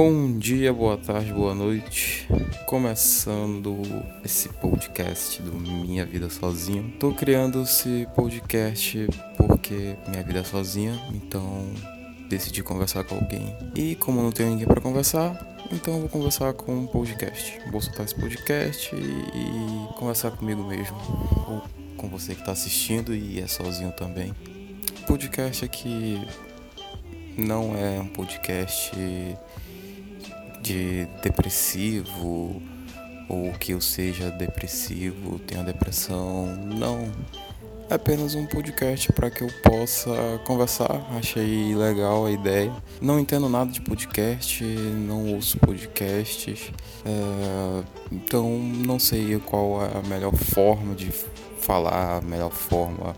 Bom dia, boa tarde, boa noite. Começando esse podcast do Minha Vida Sozinho. Tô criando esse podcast porque minha vida é sozinha, então decidi conversar com alguém. E como não tenho ninguém para conversar, então eu vou conversar com um podcast. Vou soltar esse podcast e, e conversar comigo mesmo. Ou com você que está assistindo e é sozinho também. Podcast aqui não é um podcast de depressivo ou que eu seja depressivo, tenha depressão. Não é apenas um podcast para que eu possa conversar. Achei legal a ideia. Não entendo nada de podcast, não ouço podcasts, é, então não sei qual é a melhor forma de falar, a melhor forma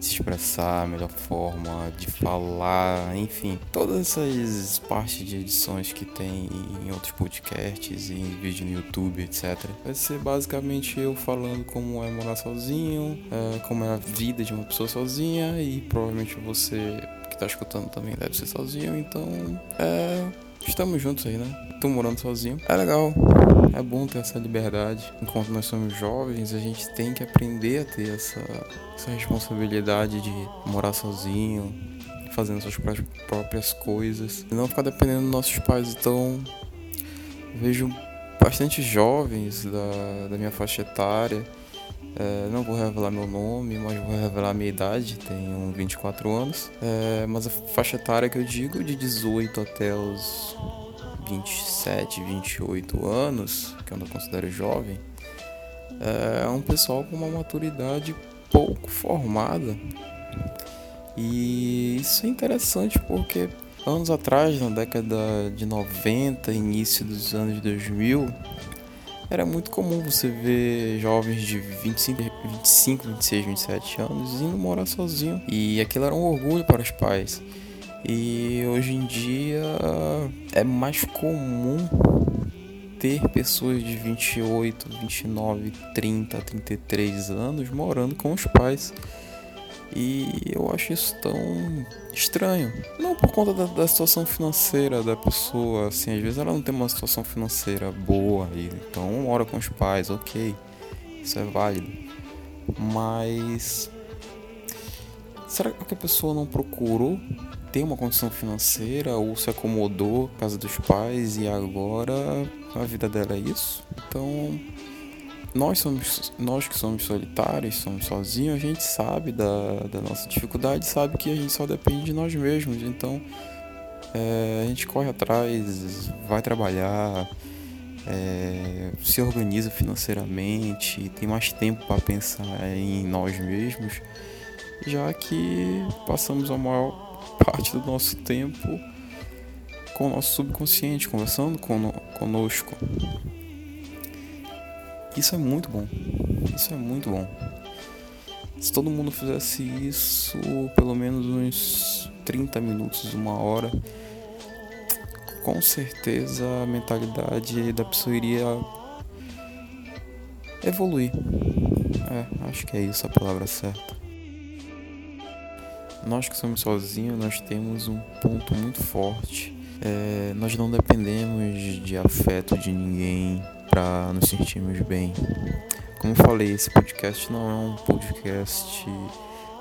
se expressar, a melhor forma de falar, enfim, todas essas partes de edições que tem em outros podcasts, em vídeo no YouTube, etc. Vai ser basicamente eu falando como é morar sozinho, é, como é a vida de uma pessoa sozinha e provavelmente você que está escutando também deve ser sozinho, então é, estamos juntos aí, né? Tô morando sozinho. É legal, é bom ter essa liberdade. Enquanto nós somos jovens, a gente tem que aprender a ter essa, essa responsabilidade de morar sozinho, fazendo suas próprias coisas. E não ficar dependendo dos nossos pais. Então, vejo bastante jovens da, da minha faixa etária. É, não vou revelar meu nome, mas vou revelar minha idade, tenho 24 anos. É, mas a faixa etária que eu digo de 18 até os 27, 28 anos, que eu não considero jovem, é um pessoal com uma maturidade pouco formada. E isso é interessante porque anos atrás, na década de 90, início dos anos 2000, era muito comum você ver jovens de 25, 25, 26, 27 anos indo morar sozinho. E aquilo era um orgulho para os pais. E hoje em dia é mais comum ter pessoas de 28, 29, 30, 33 anos morando com os pais. E eu acho isso tão estranho. Não por conta da, da, situação financeira da pessoa, assim, às vezes ela não tem uma situação financeira boa e então mora com os pais, ok. Isso é válido. Mas será que a pessoa não procurou ter uma condição financeira ou se acomodou casa dos pais e agora a vida dela é isso. Então, nós somos nós que somos solitários, somos sozinhos, a gente sabe da, da nossa dificuldade, sabe que a gente só depende de nós mesmos. Então, é, a gente corre atrás, vai trabalhar, é, se organiza financeiramente, tem mais tempo para pensar em nós mesmos, já que passamos a maior parte do nosso tempo com o nosso subconsciente, conversando con conosco. Isso é muito bom. Isso é muito bom. Se todo mundo fizesse isso pelo menos uns 30 minutos, uma hora, com certeza a mentalidade da pessoa iria evoluir. É, acho que é isso a palavra certa. Nós que somos sozinhos, nós temos um ponto muito forte. É, nós não dependemos de afeto de ninguém para nos sentirmos bem. Como falei, esse podcast não é um podcast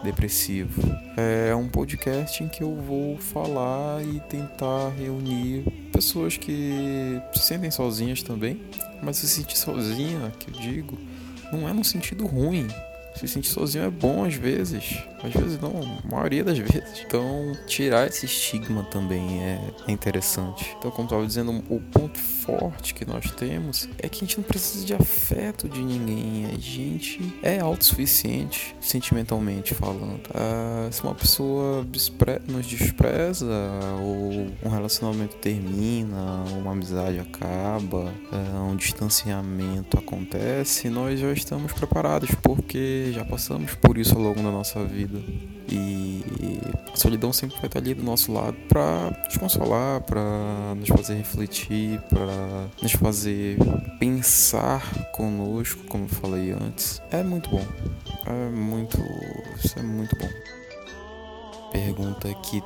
depressivo. É um podcast em que eu vou falar e tentar reunir pessoas que se sentem sozinhas também, mas se sentir sozinha, que eu digo, não é no sentido ruim, se sentir sozinho é bom às vezes. Às vezes não, a maioria das vezes. Então, tirar esse estigma também é, é interessante. Então, como estava dizendo, o ponto forte que nós temos é que a gente não precisa de afeto de ninguém. A gente é autossuficiente, sentimentalmente falando. Ah, se uma pessoa nos despreza, ou um relacionamento termina, uma amizade acaba, ah, um distanciamento acontece, nós já estamos preparados porque já passamos por isso ao longo da nossa vida. E a solidão sempre vai estar ali do nosso lado para nos consolar, para nos fazer refletir, para nos fazer pensar conosco, como eu falei antes. É muito bom. É muito. Isso é muito bom. Pergunta que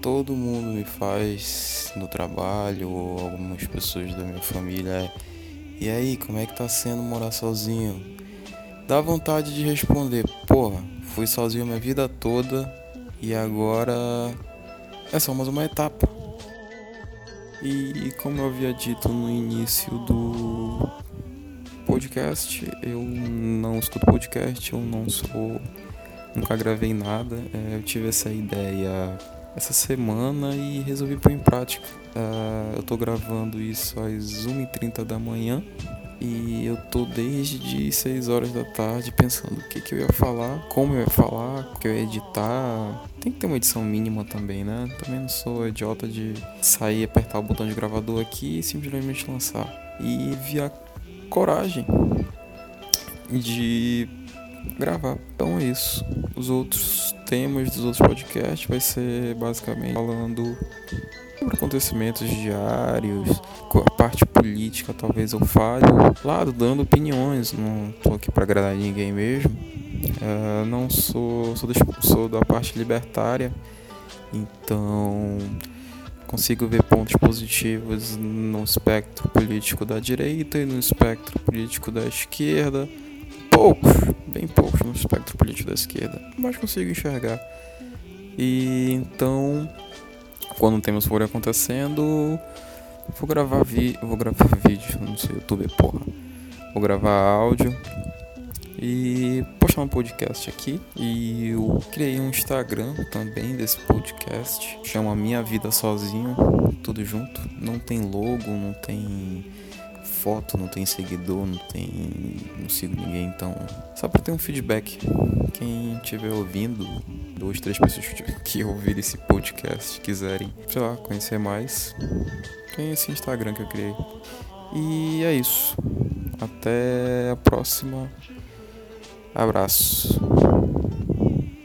todo mundo me faz no trabalho, ou algumas pessoas da minha família é: E aí, como é que tá sendo morar sozinho? Dá vontade de responder: Porra, fui sozinho minha vida toda e agora é só mais uma etapa. E como eu havia dito no início do podcast, eu não escuto podcast, eu não sou. Nunca gravei nada. É, eu tive essa ideia essa semana e resolvi pôr em prática. Uh, eu tô gravando isso às 1h30 da manhã e eu tô desde 6 horas da tarde pensando o que, que eu ia falar, como eu ia falar, o que eu ia editar. Tem que ter uma edição mínima também, né? Também não sou idiota de sair, apertar o botão de gravador aqui e simplesmente lançar. E vi a coragem de gravar. Então é isso. Os outros temas dos outros podcasts vai ser basicamente falando sobre acontecimentos diários, a parte política talvez eu fale, lado dando opiniões, não tô aqui para agradar ninguém mesmo. Uh, não sou sou, sou da parte libertária, então consigo ver pontos positivos no espectro político da direita e no espectro político da esquerda poucos, bem poucos no espectro político da esquerda, mas consigo enxergar. E então, quando temas forem acontecendo, vou gravar vi vou gravar vídeo no seu YouTube, porra. Vou gravar áudio e postar um podcast aqui. E eu criei um Instagram também desse podcast, chama Minha Vida Sozinho, tudo junto. Não tem logo, não tem foto, não tem seguidor, não tem. não sigo ninguém, então. Só pra ter um feedback. Quem estiver ouvindo, duas, três pessoas que ouvirem esse podcast quiserem, sei lá, conhecer mais, tem esse Instagram que eu criei. E é isso. Até a próxima. Abraço.